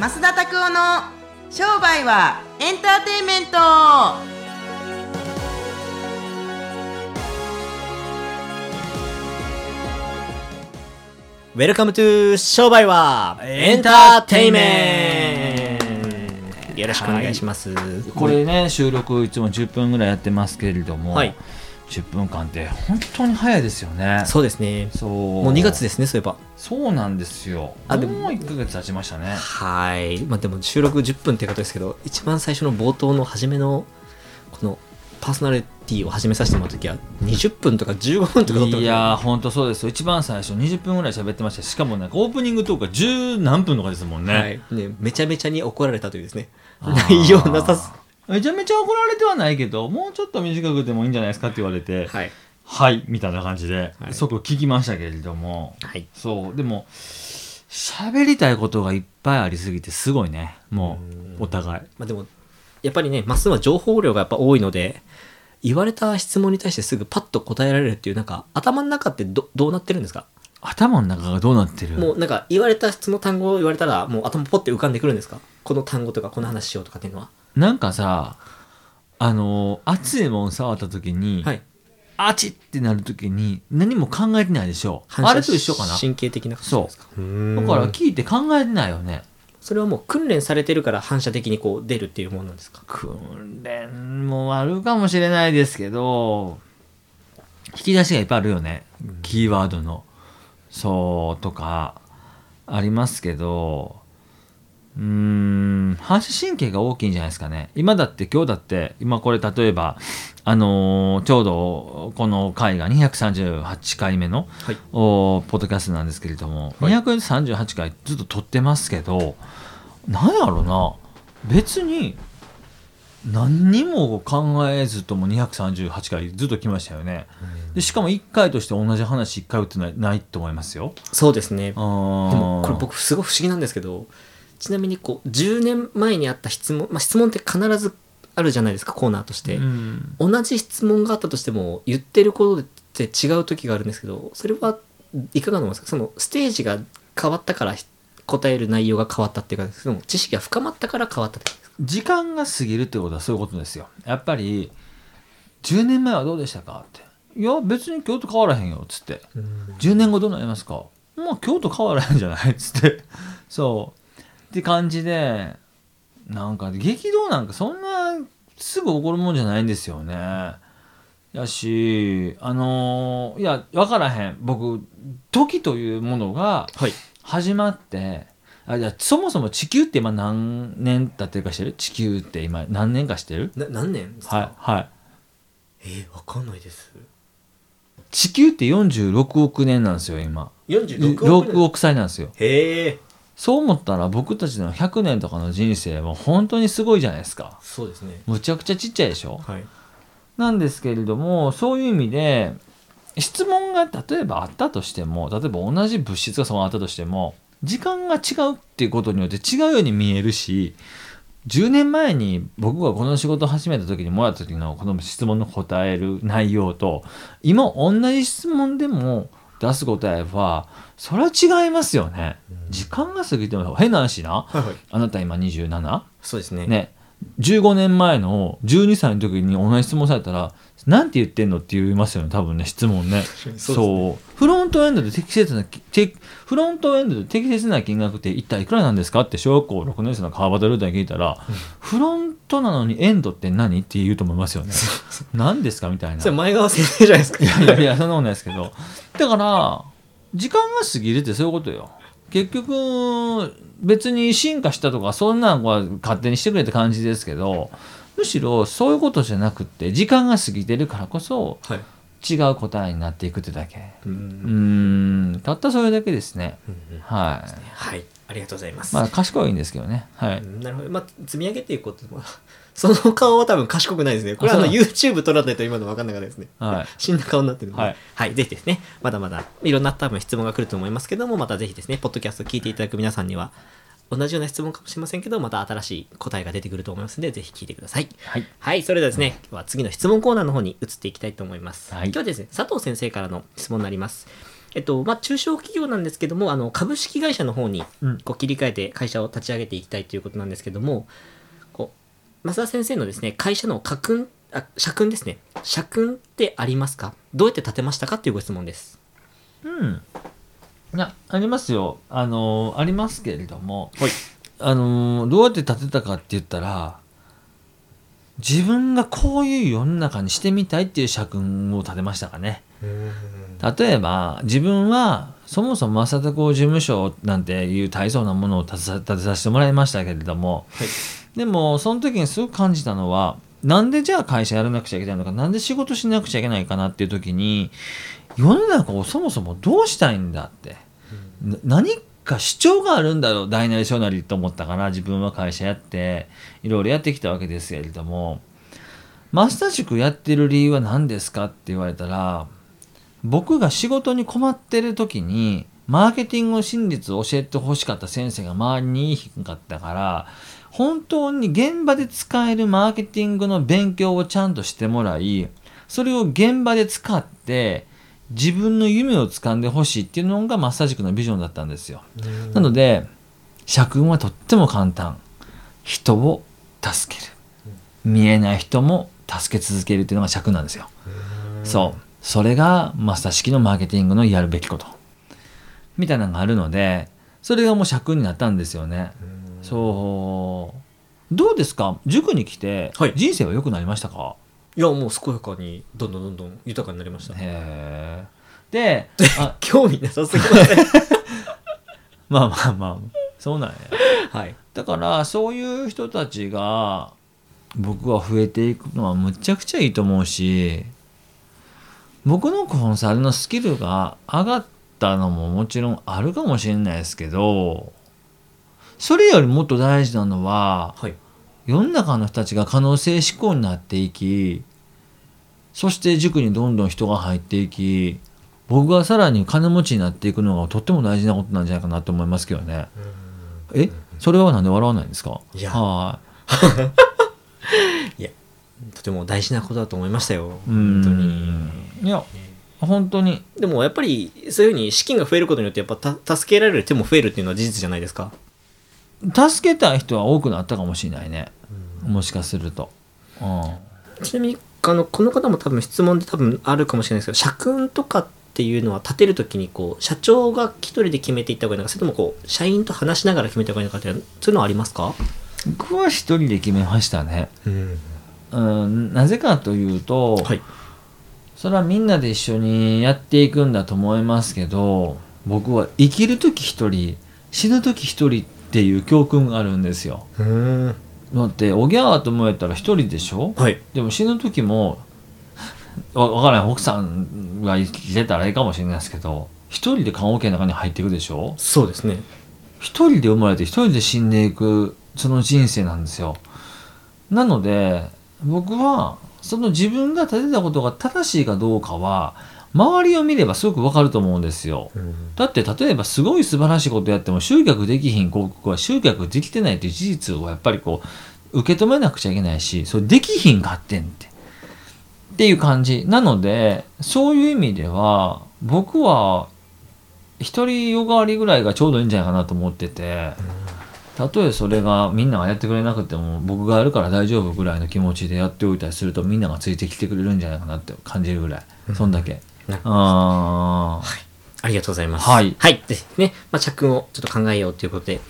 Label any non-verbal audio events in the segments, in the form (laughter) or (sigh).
増田拓夫の商売はエンターテインメント。 Welcome to 商売はエンターテイメント。よろしくお願いします。これね収録いつも10分ぐらいやってますけれども、はい10分間って本当に早いですよねそうですね。そうもう2月ですね、そういえば。そうなんですよあでももう1ヶ月経ちましたねはい。まあでも収録10分ってことですけど、一番最初の冒頭の初めの、このパーソナリティを始めさせてもらうときは、20分とか15分とかいやー本当そうですよ一番最初20分ぐらい喋ってましたしかもなんかオープニングトークが10何分とかですもんね、はい。ね、めちゃめちゃに怒られたというですね。内容なさす。めちゃめちゃ怒られてはないけどもうちょっと短くてもいいんじゃないですかって言われてはい。はいみたいな感じで、はい。そこ聞きましたけれども。はい。そうでも喋りたいことがいっぱいありすぎてすごいね。もうお互い。まあでも、やっぱりね、まっすぐは情報量がやっぱ多いので、言われた質問に対してすぐパッと答えられるっていう、なんか、頭の中ってどどうなってるんですか？頭の中がどうなってる？もうなんか、言われたその単語を言われたら、もう頭ポッて浮かんでくるんですか？この単語とか、この話しようとかっていうのは。なんかさあのー熱いもん触った時に、はい。あちってなる時に何も考えてないでしょ。あれと一緒かな。神経的な感じですか？だだから聞いて考えてないよね。それはもう訓練されてるから反射的にこう出るっていうもんなんですか？訓練もあるかもしれないですけど引き出しがいっぱいあるよね、キーワードの。そうとかありますけどうーん。反射神経が大きいんじゃないですかね。今だって今日だって今これ例えばあのーちょうどこの回が238回目の、はい。おポッドキャストなんですけれども、はい。238回ずっと撮ってますけどなんやろな。別に何にも考えずとも238回ずっと来ましたよね。でしかも1回として同じ話1回打ってないないと思いますよ。そうですね。ででも、これ僕すごい不思議なんですけど、ちなみにこう、10年前にあった質問、まあ質問って必ずあるじゃないですか、コーナーとして。うん同じ質問があったとしても言ってることって違う時があるんですけどそれはいかがなものですか？そのステージが変わったから答える内容が変わったっていうかその知識が深まったから変わったってですか？時間が過ぎるってことはそういうことですよ。やっぱり10年前はどうでしたかって。いや別に今日と変わらへんよっつって。10年後どうなりますか？まあ今日と変わらへんじゃないっつって。そう。って感じで、なんか激動なんかそんなすぐ起こるもんじゃないんですよね。やし、あのーいや、わからへん。僕、時というものがはい始まって、あいやそもそも地球って今何年経ってるかしてる？地球って今何年かしてる？な何年ですか、はいはい。えー、わかんないです地球って46億年なんですよ今。46 6億年？億歳なんですよ。へえそう思ったら僕たちの100年とかの人生は本当にすごいじゃないですか。そうですね。むちゃくちゃちっちゃいでしょ？はい。なんですけれどもそういう意味で質問が例えばあったとしても例えば同じ物質がそのあったとしても時間が違うっていうことによって違うように見えるし10年前に僕がこの仕事を始めた時にもらった時のこの質問の答える内容と今同じ質問でも出す答えはそれは違いますよね。時間が過ぎても変な話な。はいはい。あなた今 27? そうですね。ね、15年前の12歳の時に同じ質問されたら、なんて言ってんのって言いますよね、多分ね、質問ね。そうねフロントエンドで適切な、てフロントエンドで適切な金額って一体いくらなんですか？って小学校6年生の川端ルーターに聞いたら、フロントなのにエンドって何って言うと思いますよね。何ですかみたいな。それ前川先生じゃないですかいやいやいや、そんなことないですけど。だから、時間が過ぎるってそういうことよ。結局、別に進化したとか、そんなんは勝手にしてくれって感じですけど、むしろそういうことじゃなくって、時間が過ぎてるからこそ、はい違う答えになっていくってだけ。ううんたったそれだけですね。はい。はいありがとうございます、まあ、賢いんですけどね。はい。なるほど。まあ、積み上げていくことも、(laughs) その顔は多分賢くないですね。これはあの YouTube 撮らないと今の分かんなかったですね。はい。死んだ顔になってるので、はいはい、ぜひですね、まだまだいろんな多分質問が来ると思いますけども、またぜひですね、ポッドキャスト聞いていただく皆さんには、同じような質問かもしれませんけど、また新しい答えが出てくると思いますので、ぜひ聞いてください。はい。はい、それではですね、今日は次の質問コーナーの方に移っていきたいと思います。はい今日はですね、佐藤先生からの質問になります。えっと、まあ、中小企業なんですけども、あの、株式会社の方にうん、こう切り替えて会社を立ち上げていきたいということなんですけども、こう、増田先生のですね、会社の家訓、あ、社訓ですね。社訓ってありますか？どうやって立てましたかっていうご質問です。うん。いや、ありますよ。あの、ありますけれども、はい。あの、どうやって立てたかって言ったら、自分がこういう世の中にしてみたいっていう社訓を立てましたかね。例えば、自分は、そもそも正田工事務所なんていう大層なものを立てさせてもらいましたけれども、はい。でも、その時にすごく感じたのは、なんでじゃあ会社やらなくちゃいけないのか、なんで仕事しなくちゃいけないかなっていう時に、世の中をそもそもどうしたいんだって。な何か主張があるんだろう、大なり小なりと思ったから、自分は会社やって、いろいろやってきたわけですけれども、マスター塾やってる理由は何ですかって言われたら、僕が仕事に困ってる時に、マーケティングの真実を教えてほしかった先生が周りにいひんかったから、本当に現場で使えるマーケティングの勉強をちゃんとしてもらい、それを現場で使って、自分の夢を掴んでほしいっていうのがマッサージ塾のビジョンだったんですよ。なので、社訓はとっても簡単。人を助ける。見えない人も助け続けるっていうのが社訓なんですよ。そう。それがマスター式のマーケティングのやるべきこと。みたいなのがあるので、それがもう社訓になったんですよね。そう。どうですか？塾に来てはい人生は良くなりましたか、いや、もう健やかに、どんどんどんどん豊かになりました。へえ。で、(laughs) あ興味なさすぎません？(laughs) まあまあまあ、そうなんや。はい。だからそういう人たちが僕は増えていくのはむちゃくちゃいいと思うし僕のコンサルのスキルが上がったのももちろんあるかもしれないですけどそれよりもっと大事なのははい。世の中の人たちが可能性思考になっていきそして塾にどんどん人が入っていき僕がさらに金持ちになっていくのがとっても大事なことなんじゃないかなと思いますけどね。え？それはなんで笑わないんですか？はい (laughs) とても大事なことだと思いましたよ。本当に。いや、本当に。でもやっぱりそういうふうに資金が増えることによってやっぱた助けられる手も増えるっていうのは事実じゃないですか。助けたい人は多くなったかもしれないね。もしかすると。うん。ちなみにあのこの方も多分質問で多分あるかもしれないですけど社訓とかっていうのは立てるときにこう社長が一人で決めていった方がいいのかそれともこう社員と話しながら決めた方がいいのかっていうそういうのはありますか？僕は一人で決めましたね。うんうん、なぜかというと、はい。それはみんなで一緒にやっていくんだと思いますけど、僕は生きるとき一人、死ぬとき一人っていう教訓があるんですよ。うんだって、おぎゃーと思えたら一人でしょ？はい。でも死ぬ時もわわからない奥さんが生きてたらいいかもしれないですけど一人で棺桶の中に入っていくでしょ？そうですね。一人で生まれて一人で死んでいくその人生なんですよ。なので僕はその自分が立てたことが正しいかどうかは周りを見ればすごくわかると思うんですよ。だって例えばすごい素晴らしいことやっても集客できひん広告は集客できてないという事実をやっぱりこう受け止めなくちゃいけないしそれできひんかってんって。っていう感じ。なのでそういう意味では僕は一人よがわりぐらいがちょうどいいんじゃないかなと思っててたとえそれがみんながやってくれなくても僕がやるから大丈夫ぐらいの気持ちでやっておいたりするとみんながついてきてくれるんじゃないかなって感じるぐらいそんだけ。なあありがとうございます。はいはい。ですね。まあ、社訓をちょっと考えようということで、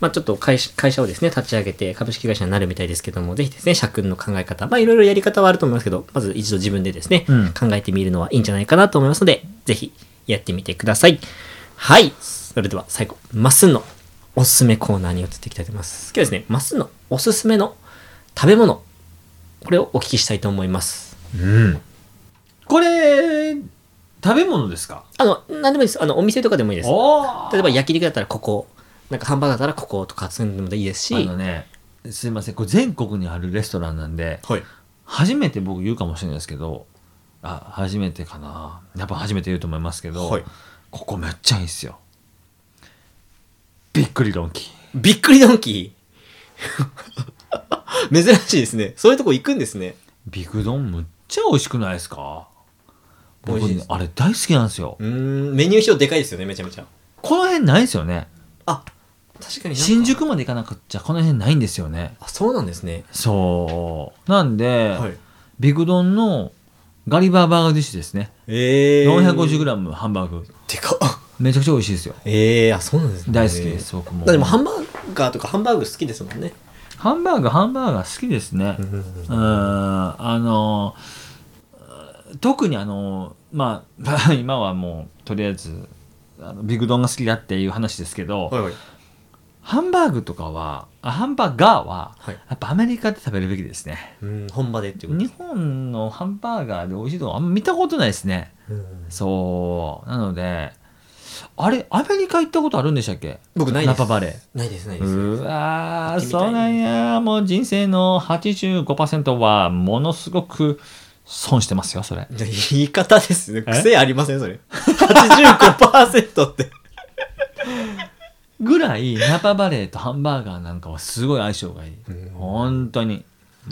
まあ、ちょっと会社会社をですね、立ち上げて株式会社になるみたいですけども、ぜひですね、社訓の考え方、まあ、いろいろやり方はあると思いますけど、まず一度自分でですね、うん考えてみるのはいいんじゃないかなと思いますので、ぜひやってみてください。はい。それでは最後、まっすんのおすすめコーナーに移っていきたいと思います。今日はですね、まっすんのおすすめの食べ物、これをお聞きしたいと思います。うん。これ、食べ物ですか？あの、なんでもいいです。あの、お店とかでもいいです。お例えば焼肉だったらここ、なんかハンバーガーだったらこことかそういうのでもいいですし、あのね、すいません、これ全国にあるレストランなんで、はい。初めて僕言うかもしれないですけど、あ、初めてかな。やっぱ初めて言うと思いますけど、はいここめっちゃいいっすよ。びっくりドンキー。びっくりドンキー？(laughs) 珍しいですね。そういうとこ行くんですね。ビクドンむっちゃ美味しくないですか？美味しいです。あれ大好きなんですよ。うーんメニュー表でかいですよねめちゃめちゃ。この辺ないですよね。あ確かになんか。新宿まで行かなくっちゃこの辺ないんですよね。あそうなんですね。そう。なんで、はい。ビグ丼のガリバーバーガーディッシュですね。ええ 450g ハンバーグ。でかっめちゃくちゃ美味しいですよ。ええあそうなんですね。大好きです僕も。でもハンバーガーとかハンバーグ好きですもんね。ハンバーガーハンバーガー好きですね。うんうんあの特にあのまあ (laughs) 今はもうとりあえずあのビグ丼が好きだっていう話ですけど、はいはい。ハンバーグとかはあハンバーガーははい。やっぱアメリカで食べるべきですね。うん本場でっていうこと。日本のハンバーガーで美味しいとこあんま見たことないですね。うん。そう。なのであれアメリカ行ったことあるんでしたっけ？僕ないです。ナパバレ。ーないですないです。うわそうなんや。もう人生の85%はものすごく損してますよそれ。言い方ですね。え？癖ありませんそれ。85%って。ぐらいナパバレーとハンバーガーなんかはすごい相性がいい。うん。本当に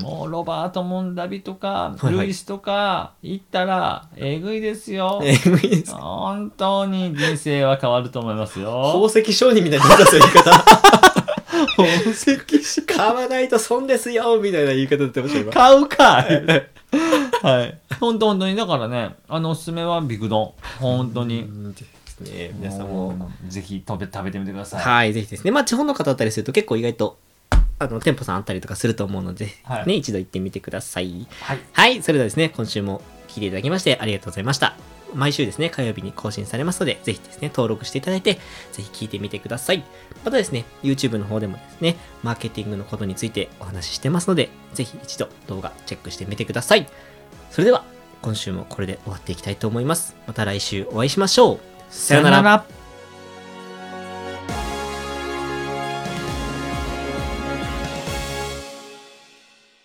もうロバート・モンダビとかはいはい。ルイスとか行ったらえぐいですよ。(laughs) えぐいです。本当に人生は変わると思います宝よ石商人みたいになったんですよ言い方。(laughs) 宝石買わないと損ですよみたいな言い方言ってました今。買うかはい。本当本当にだからねあのおすすめはビグドン。本当に。ね皆さんもうぜひ食べ食べてみてください。はい、ぜひですね。まあ、地方の方だったりすると結構意外と、あの、店舗さんあったりとかすると思うので、はいね、一度行ってみてください。はいはい、それではですね、今週も聞いていただきましてありがとうございました。毎週ですね、火曜日に更新されますので、ぜひですね、登録していただいて、ぜひ聞いてみてください。またですね、YouTube の方でもですね、マーケティングのことについてお話ししてますので、ぜひ一度動画チェックしてみてください。それでは、今週もこれで終わっていきたいと思います。また来週お会いしましょう。さようなら。ら